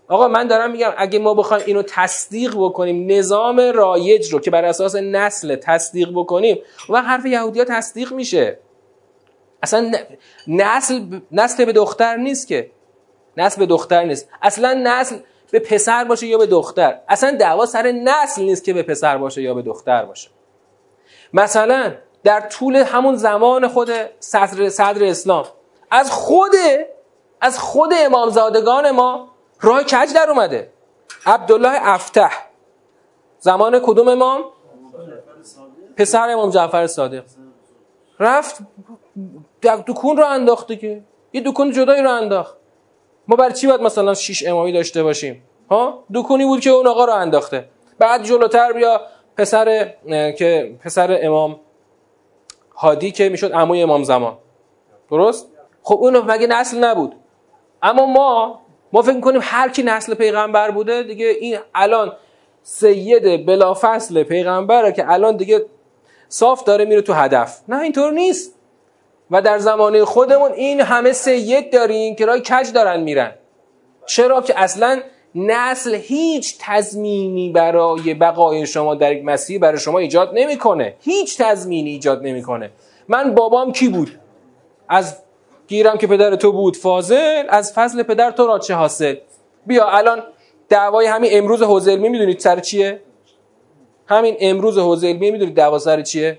آقا من دارم میگم اگه ما بخوایم اینو تصدیق بکنیم نظام رایج رو که بر اساس نسل تصدیق بکنیم و حرف یهودی ها تصدیق میشه. اصلا نسل نسل به دختر نیست که. نسل به دختر نیست. اصلا نسل به پسر باشه یا به دختر. اصلا دعوا سر نسل نیست که به پسر باشه یا به دختر باشه. مثلا در طول همون زمان خود صدر, صدر اسلام از خود از خود امامزادگان ما راه کج در اومده. عبدالله افتح. زمان کدوم امام؟ پسر امام جعفر صادق. رفت دکون رو انداخته که یه دکون جدایی رو انداخت. ما بر چی باید مثلا شیش امامی داشته باشیم؟ ها؟ دکونی بود که اون آقا رو انداخته. بعد جلوتر بیا پسر که پسر امام هادی که می‌شد عموی امام زمان. درست؟ خب اون مگه نسل نبود. اما ما ما فکر می‌کنیم هر کی نسل پیغمبر بوده دیگه این الان سید بلافصل پیغمبره که الان دیگه صاف داره میره تو هدف. نه اینطور نیست. و در زمانه خودمون این همه سید داریم که رای کج دارن میرن. چرا که اصلا نسل هیچ تضمینی برای بقای شما در یک مسیر برای شما ایجاد نمی‌کنه. هیچ تضمینی ایجاد نمی‌کنه. من بابام کی بود؟ از گیرم که پدر تو بود. فاضل از فضل پدر تو را چه حاصل. بیا الان دعوای همین امروز حوزلمی می‌دونید سر چیه؟ همین امروز حوزلمی می‌دونید دعوا سر چیه؟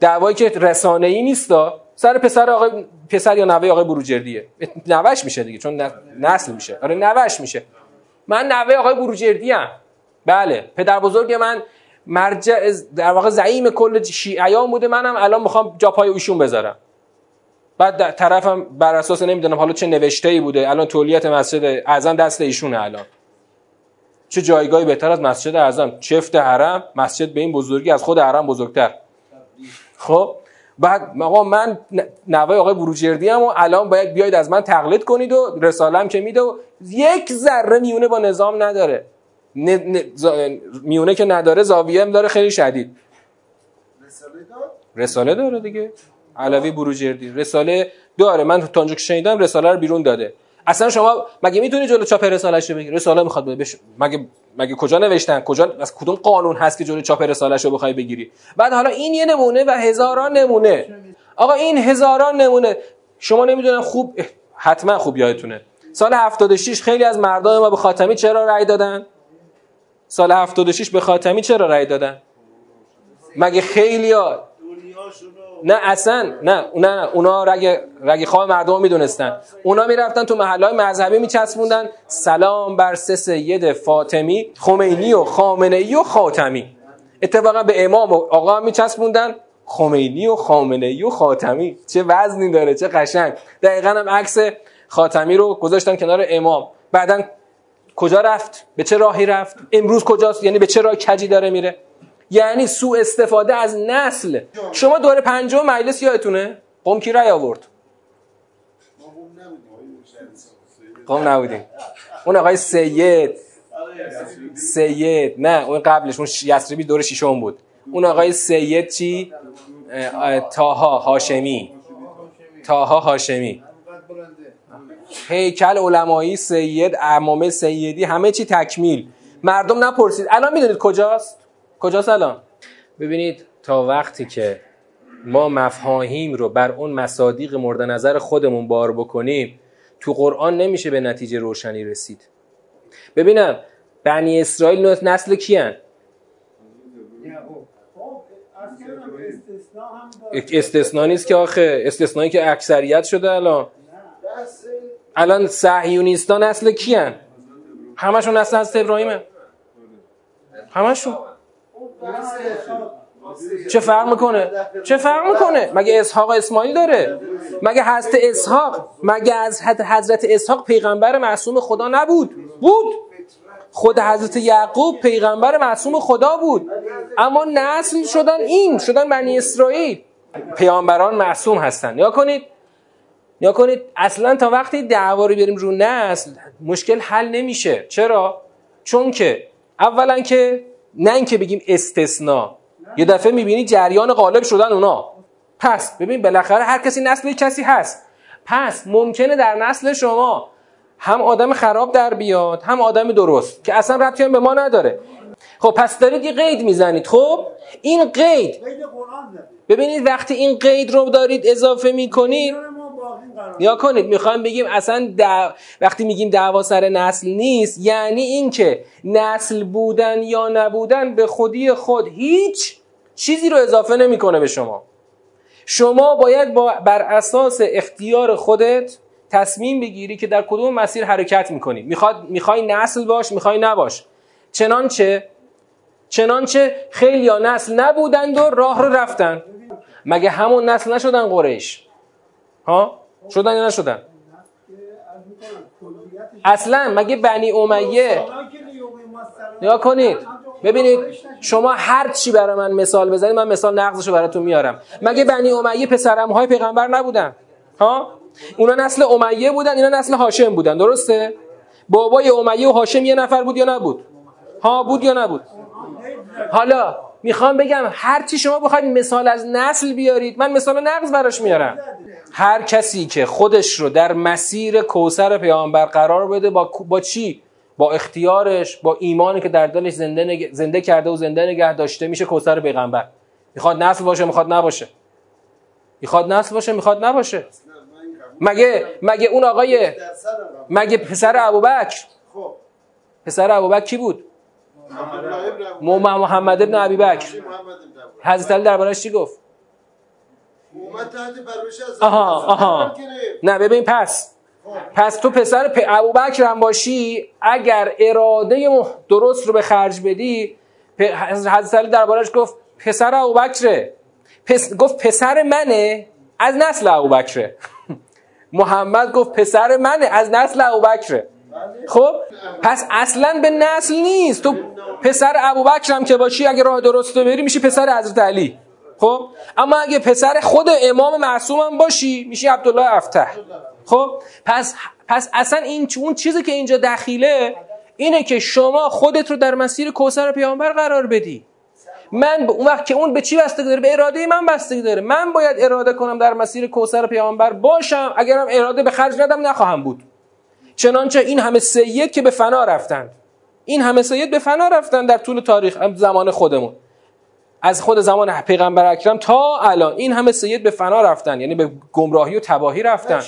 دعوایی که رسانه ای نیستا. سر پسر آقای پسر یا نوه آقای بروجردیه. نوش میشه دیگه چون نسل میشه. آره نوش میشه. من نوه آقای بروجردی ام بله پدر بزرگ من مرجع در واقع زعیم کل شیعیان بوده. منم الان می‌خوام جا پای ایشون بذارم. بعد طرفم بر اساس نمی‌دونم حالا چه نوشته ای بوده الان تولیت مسجد اعظم دست ایشونه الان. چه جایگاهی بهتر از مسجد اعظم. چفت حرم مسجد به این بزرگی از خود حرم بزرگتر. خب بعد آقا من نوای آقای بروجردی هم و الان باید بیاید از من تقلید کنید و رسالم که میده و یک ذره میونه با نظام نداره. میونه که نداره زاویه هم داره خیلی شدید. رساله داره دیگه. علوی بروجردی. رساله داره من تا اونجا که شنیدم رساله رو بیرون داده. اصلا شما مگه می‌تونی جلو چاپ رسالهش رو بگیری رساله می‌خواد بش... مگه مگه کجا نوشتن؟ کجا از کدوم قانون هست که جلو چاپ رسالهش رو بخوای بگیری؟ بعد حالا این یه نمونه و هزاران نمونه. آقا این هزاران نمونه. شما نمی‌دونم خوب حتما خوب یادتونه. سال 76 خیلی از مردم ما به خاتمی چرا رأی دادن؟ سال 76 به خاتمی چرا رأی دادن؟ مگه خیلی ها نه اصلا نه نه اونا رگ رگ خواه مردم می‌دونستن. اونا می‌رفتن تو محلهای مذهبی میچسبوندن. سلام بر سه سید فاطمی خمینی و خامنه ای و خاتمی. اتفاقا به امام و آقا میچسبوندن. خمینی و خامنه ای و خاتمی. چه وزنی داره چه قشنگ. دقیقا هم عکس خاتمی رو گذاشتن کنار امام. بعدا کجا رفت؟ به چه راهی رفت؟ امروز کجاست؟ یعنی به چه راه کجی داره میره؟ یعنی سوء استفاده از نسل. شما دور پنجم مجلس یادتونه؟ قوم کی رای آورد؟ قوم نبودیم. اون آقای سید. سید. نه اون قبلش. اون یسربی دور ششم بود. اون آقای سید چی؟ تاها هاشمی. تاها هاشمی. هیکل علمایی سید امامه سیدی همه چی تکمیل. مردم نپرسید. الان می‌دونید کجاست؟ کجاست الان ببینید تا وقتی که ما مفاهیم رو بر اون مصادیق مورد نظر خودمون بار بکنیم تو قرآن نمیشه به نتیجه روشنی رسید. ببینم بنی اسرائیل نسل کیان؟ استثنا نیست که آخه استثنایی که اکثریت شده الان. الان صهیونیستا نسل کیان؟ همشون نسل از ابراهیمه همشون. چه فرق می‌کنه؟ چه فرق می‌کنه؟ مگه اسحاق اسماعیل داره؟ مگه حضرت اسحاق مگه از حضرت اسحاق پیغمبر معصوم خدا نبود؟ بود. خود حضرت یعقوب پیغمبر معصوم خدا بود. اما نسل شدن این شدن بنی اسرائیل. پیامبران معصوم هستن. یا کنید یا کنید اصلا تا وقتی دعوا رو بریم رو نسل مشکل حل نمیشه. چرا؟ چون که اولا که نه اینکه بگیم استثنا یه دفعه می‌بینی جریان غالب شدن اونا. پس ببین بالاخره هر کسی نسل کسی هست. پس ممکنه در نسل شما هم آدم خراب در بیاد هم آدم درست که اصلا ربطی هم به ما نداره. خب پس دارید یه قید می‌زنید خب؟ این قید ببینید وقتی این قید رو دارید اضافه می‌کنید یا کنید می‌خوایم بگیم اصلا وقتی میگیم دعوا سر نسل نیست یعنی اینکه نسل بودن یا نبودن به خودی خود هیچ چیزی رو اضافه نمی‌کنه به شما. شما باید با بر اساس اختیار خودت تصمیم بگیری که در کدوم مسیر حرکت می‌کنی. می‌خواد می‌خوای نسل باش می‌خوای نباش. چنانچه چنانچه خیلی یا نسل نبودند و راه رو رفتن. مگه همون نسل نشدن قریش؟ ها؟ شدن یا نشدن؟ اصلا مگه بنی امیه نیا کنید. ببینید شما هر چی برای من مثال بزنید من مثال نقضشو براتون میارم. مگه بنی امیه پسرم های پیغمبر نبودن؟ ها؟ اونا نسل امیه بودن اینا نسل هاشم بودن درسته؟ بابای امیه و هاشم یه نفر بود یا نبود؟ ها بود یا نبود؟ حالا می‌خوام بگم هر چی شما بخواید مثال از نسل بیارید من مثال نقض براش میارم. هر کسی که خودش رو در مسیر کوسر پیامبر قرار بده با, با چی؟ با اختیارش با ایمانی که در دلش زنده, زنده کرده و زنده نگه داشته میشه کوسر پیغمبر. می‌خواد نسل باشه می‌خواد نباشه. می‌خواد نسل باشه می‌خواد نباشه. مگه مگه اون آقای مگه پسر ابوبکر؟ پسر ابوبکر کی بود؟ محمد ابن ابی بکر. حضرت علی دربارش چی گفت؟ آها آها. نه ببین پس. پس تو پسر پ... ابوبکر هم باشی اگر اراده درست رو به خرج بدی پ... حضرت علی دربارش گفت پسر ابوبکره. پس... گفت پسر منه از نسل ابوبکره. محمد گفت پسر منه از نسل ابوبکره. خب؟ پس اصلا به نسل نیست. تو پسر ابوبکر هم که باشی اگه راه درست رو بری میشی پسر حضرت علی. خب؟ اما اگه پسر خود امام معصوم باشی میشی عبدالله افتح. خب؟ پس پس اصلا این اون چیزی که اینجا دخیله اینه که شما خودت رو در مسیر کوسر پیامبر قرار بدی. من اون وقت که اون به چی بستگی داره؟ به اراده من بستگی داره. من باید اراده کنم در مسیر کوسر پیامبر باشم. اگرم اراده به خرج ندم نخواهم بود. چنانچه این همه سید که به فنا رفتند این همه سید به فنا رفتن در طول تاریخ زمان خودمون. از خود زمان پیغمبر اکرم تا الان. این همه سید به فنا رفتن یعنی به گمراهی و تباهی رفتن.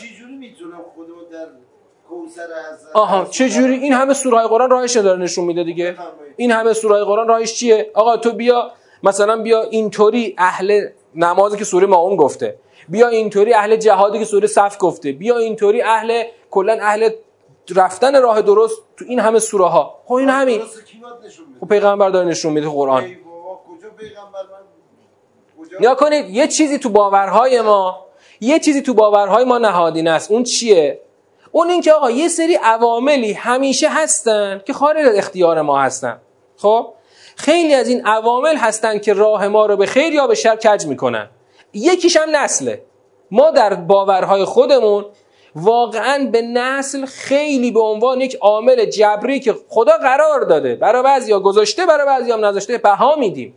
آها چه جوری این همه سوره قرآن راهش داره نشون میده دیگه. این همه سوره قرآن راهش چیه؟ آقا تو بیا مثلا بیا اینطوری اهل نمازی که سوره اون گفته. بیا اینطوری اهل جهادی که سوره صف گفته. بیا اینطوری اهل کلا اهل رفتن راه درست تو این همه سوره ها خب این همین. خب پیغمبر داره نشون میده قرآن. یا کنید یه چیزی تو باورهای ما یه چیزی تو باورهای ما نهادین است اون چیه؟ اون اینکه آقا یه سری عواملی همیشه هستن که خارج از اختیار ما هستن. خب؟ خیلی از این عوامل هستن که راه ما رو به خیر یا به شر کج می‌کنن. یکیش هم نسله. ما در باورهای خودمون واقعا به نسل خیلی به عنوان یک عامل جبری که خدا قرار داده. برای بعضیا گذاشته برای بعضی هم نذاشته بها میدیم.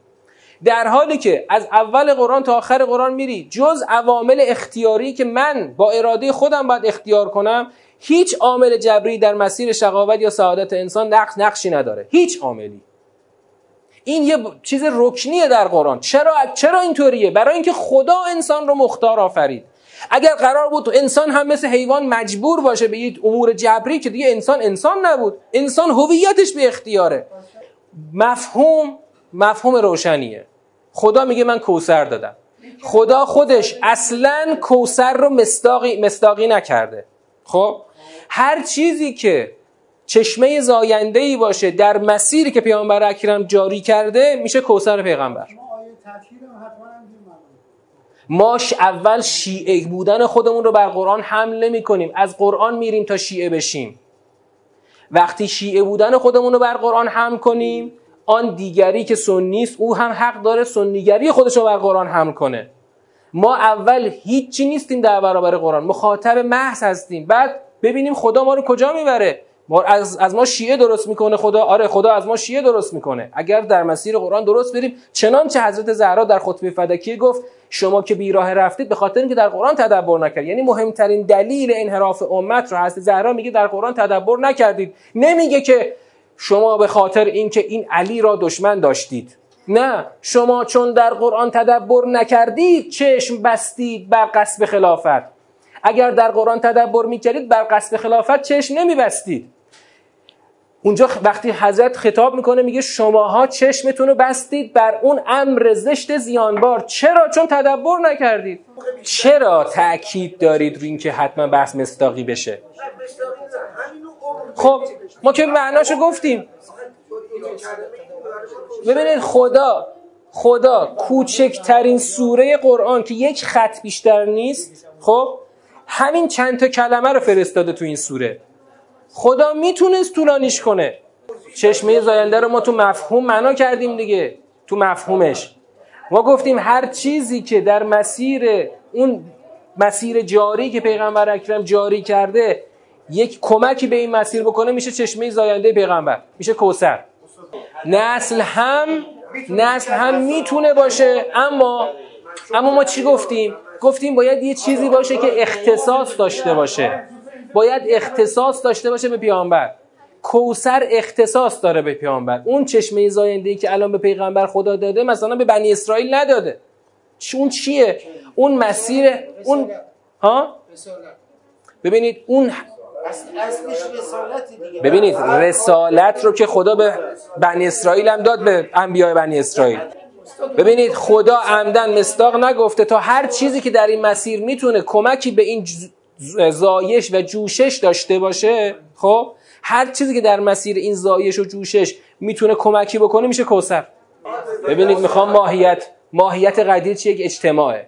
در حالی که از اول قرآن تا آخر قرآن میری جز عوامل اختیاری که من با اراده خودم باید اختیار کنم هیچ عامل جبری در مسیر شقاوت یا سعادت انسان نقش نقشی نداره. هیچ عاملی. این یه چیز رکنیه در قرآن. چرا چرا اینطوریه؟ برای اینکه خدا انسان رو مختار آفرید. اگر قرار بود انسان هم مثل حیوان مجبور باشه به یه امور جبری که دیگه انسان انسان نبود. انسان هویتش به اختیاره. مفهوم مفهوم روشنیه. خدا میگه من کوسر دادم. خدا خودش اصلا کوسر رو مستاقی, مستاقی نکرده. خب؟ هر چیزی که چشمه زاینده ای باشه در مسیری که پیامبر اکرم جاری کرده میشه کوسر پیغمبر. ما اول شیعه بودن خودمون رو بر قرآن حمل نمی کنیم از قرآن میریم تا شیعه بشیم. وقتی شیعه بودن خودمون رو بر قرآن حمل کنیم آن دیگری که سنیست او هم حق داره سنیگری خودش رو بر قرآن حمل کنه. ما اول هیچی نیستیم در برابر قرآن. مخاطب محض هستیم. بعد ببینیم خدا ما رو کجا می‌بره. از, از ما شیعه درست می‌کنه خدا آره خدا از ما شیعه درست می‌کنه. اگر در مسیر قرآن درست بریم چنانچه حضرت زهرا در خطبه فدکی گفت شما که بیراه رفتید به خاطر اینکه در قرآن تدبر نکردید. یعنی مهمترین دلیل انحراف امت رو حضرت زهرا میگه در قرآن تدبر نکردید. نمیگه که شما به خاطر اینکه این علی را دشمن داشتید. نه شما چون در قرآن تدبر نکردید چشم بستید بر قصب خلافت. اگر در قرآن تدبر می‌کردید بر قصد خلافت چشم نمیبستید. اونجا وقتی حضرت خطاب می‌کنه میگه شماها چشمتون رو بستید بر اون امر زشت زیانبار. چرا؟ چون تدبر نکردید. چرا تاکید دارید روی اینکه حتما بحث مستاقی بشه؟ خب ما که معناشو گفتیم. ببینید خدا خدا کوچکترین سوره قرآن که یک خط بیشتر نیست خب همین چند تا کلمه رو فرستاده تو این سوره. خدا می‌تونست طولانیش کنه. چشمه زاینده رو ما تو مفهوم معنا کردیم دیگه تو مفهومش. ما گفتیم هر چیزی که در مسیر اون مسیر جاری که پیغمبر اکرم جاری کرده یک کمکی به این مسیر بکنه میشه چشمه زاینده پیغمبر میشه کوسر نسل هم نسل هم می‌تونه باشه اما اما ما چی گفتیم؟ گفتیم باید یه چیزی باشه که اختصاص داشته باشه. باید اختصاص داشته باشه به پیامبر. کوسر اختصاص داره به پیامبر. اون چشمه زاینده ای که الان به پیغمبر خدا داده مثلا به بنی اسرائیل نداده. اون چیه؟ اون مسیر اون ها؟ ببینید اون ببینید رسالت رو که خدا به بنی اسرائیل هم داد به انبیاء بنی اسرائیل. ببینید خدا عمدن مستاق نگفته تا هر چیزی که در این مسیر می‌تونه کمکی به این زایش و جوشش داشته باشه خب هر چیزی که در مسیر این زایش و جوشش می‌تونه کمکی بکنه میشه کوسر ببینید می‌خوام ماهیت ماهیت قدیر چیه؟ یک اجتماعه.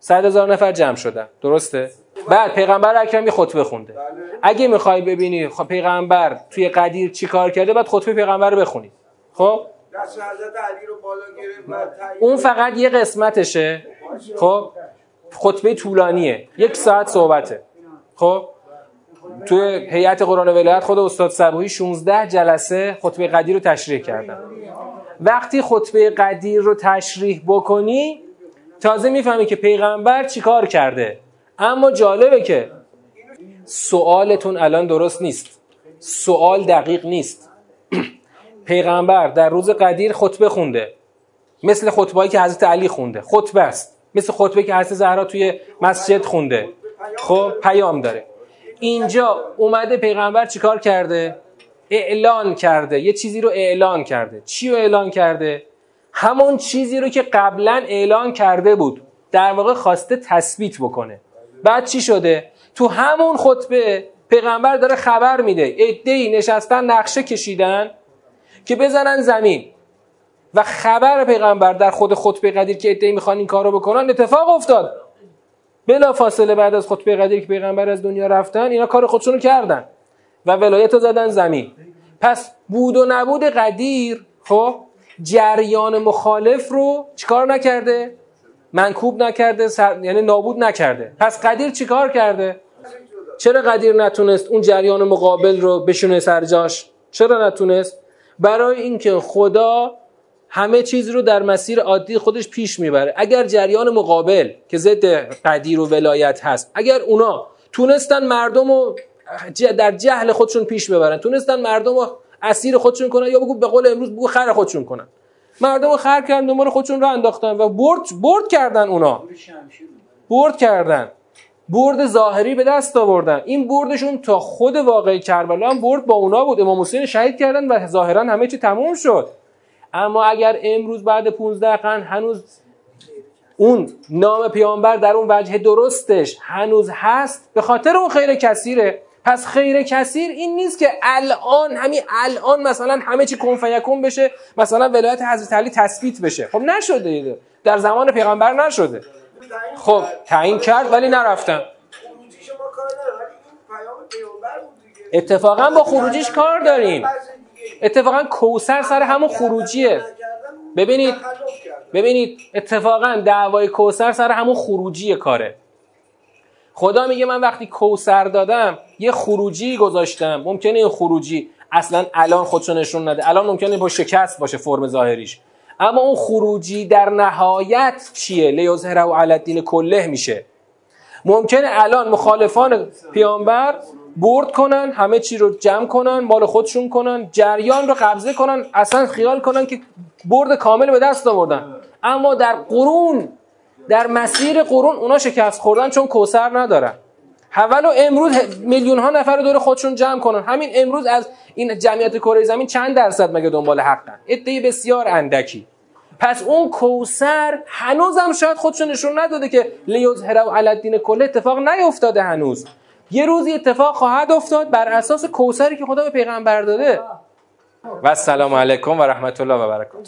صد هزار نفر جمع شدن. درسته؟ بعد پیغمبر اکرم یه خطبه خونده. اگه می‌خوای ببینی خب پیغمبر توی قدیر چی کار کرده بعد خطبه پیغمبر رو بخونی. خب؟ اون فقط یه قسمتشه. خب؟ خطبه طولانیه. یک ساعت صحبته. خب؟ توی هیئت قرآن ولایت خود استاد صبوحی 16 جلسه خطبه قدیر رو تشریح کردن. وقتی خطبه قدیر رو تشریح بکنی تازه می‌فهمی که پیغمبر چیکار کرده. اما جالبه که سوالتون الان درست نیست. سوال دقیق نیست. پیغمبر در روز قدیر خطبه خونده. مثل خطبه‌ای که حضرت علی خونده. خطبه است. مثل خطبه که حضرت زهرا توی مسجد خونده. خب پیام داره. اینجا اومده پیغمبر چیکار کرده؟ اعلان کرده. یه چیزی رو اعلان کرده. چی رو اعلان کرده؟ همون چیزی رو که قبلا اعلان کرده بود. در واقع خواسته تثبیت بکنه. بعد چی شده؟ تو همون خطبه پیغمبر داره خبر میده. ای نشستن نقشه کشیدن که بزنن زمین. و خبر پیغمبر در خود خطبه قدیر که ادعی می‌خوان این کارو بکنن اتفاق افتاد. بلا فاصله بعد از خطبه قدیر که پیغمبر از دنیا رفتن اینا کار خودشونو رو کردن و ولایت رو زدن زمین. پس بود و نبود قدیر خب جریان مخالف رو چیکار نکرده؟ منکوب نکرده سر... یعنی نابود نکرده. پس قدیر چیکار کرده؟ چرا قدیر نتونست اون جریان مقابل رو بشونه سر جاش؟ چرا نتونست؟ برای اینکه خدا همه چیز رو در مسیر عادی خودش پیش می‌بره. اگر جریان مقابل که ضد قدیر و ولایت هست اگر اونا تونستن مردم رو در جهل خودشون پیش ببرن تونستن مردم رو اسیر خودشون کنن یا بگو به قول امروز بگو خر خودشون کنن. مردم رو خر کردن دنبال خودشون رو انداختن و برد برد کردن اونا. برد کردن. برد ظاهری به دست آوردن. این بردشون تا خود واقعی کربلا هم برد با اونا بود. امام حسین شهید کردن و ظاهرا همه چی تموم شد. اما اگر امروز بعد 15 قرن هنوز اون نام پیامبر در اون وجه درستش هنوز هست به خاطر اون خیر کثیره. پس خیر کثیر این نیست که الان همین الان مثلا همه چی کن بشه مثلا ولایت حضرت علی تثبیت بشه. خب نشده در زمان پیغمبر نشده. خب تعیین کرد ولی نرفتن. اتفاقا با خروجیش کار داریم. اتفاقا کوسر سر همون خروجیه. ببینید ببینید اتفاقا دعوای کوسر سر همون خروجی کاره. خدا میگه من وقتی کوسر دادم یه خروجی گذاشتم. ممکنه این خروجی اصلا الان خودشو نشون نده. الان ممکنه با شکست باشه فرم ظاهریش. اما اون خروجی در نهایت چیه؟ لیظهره و الدین کله میشه. ممکنه الان مخالفان پیامبر برد کنن همه چی رو جمع کنن مال خودشون کنن جریان رو قبضه کنن اصلا خیال کنن که برد کامل به دست آوردن. اما در قرون در مسیر قرون اونا شکست خوردن چون کوسر ندارن. ولو امروز میلیون ها نفر رو دور خودشون جمع کنن. همین امروز از این جمعیت کره زمین چند درصد مگه دنبال حقن؟ عده بسیار اندکی. پس اون کوسر هنوزم شاید خودشون نشون نداده که لیظهر علی الدین کله اتفاق نیفتاده هنوز. یه روزی اتفاق خواهد افتاد بر اساس کوسری که خدا به پیغمبر داده. و السلام علیکم و رحمت الله و برکاته.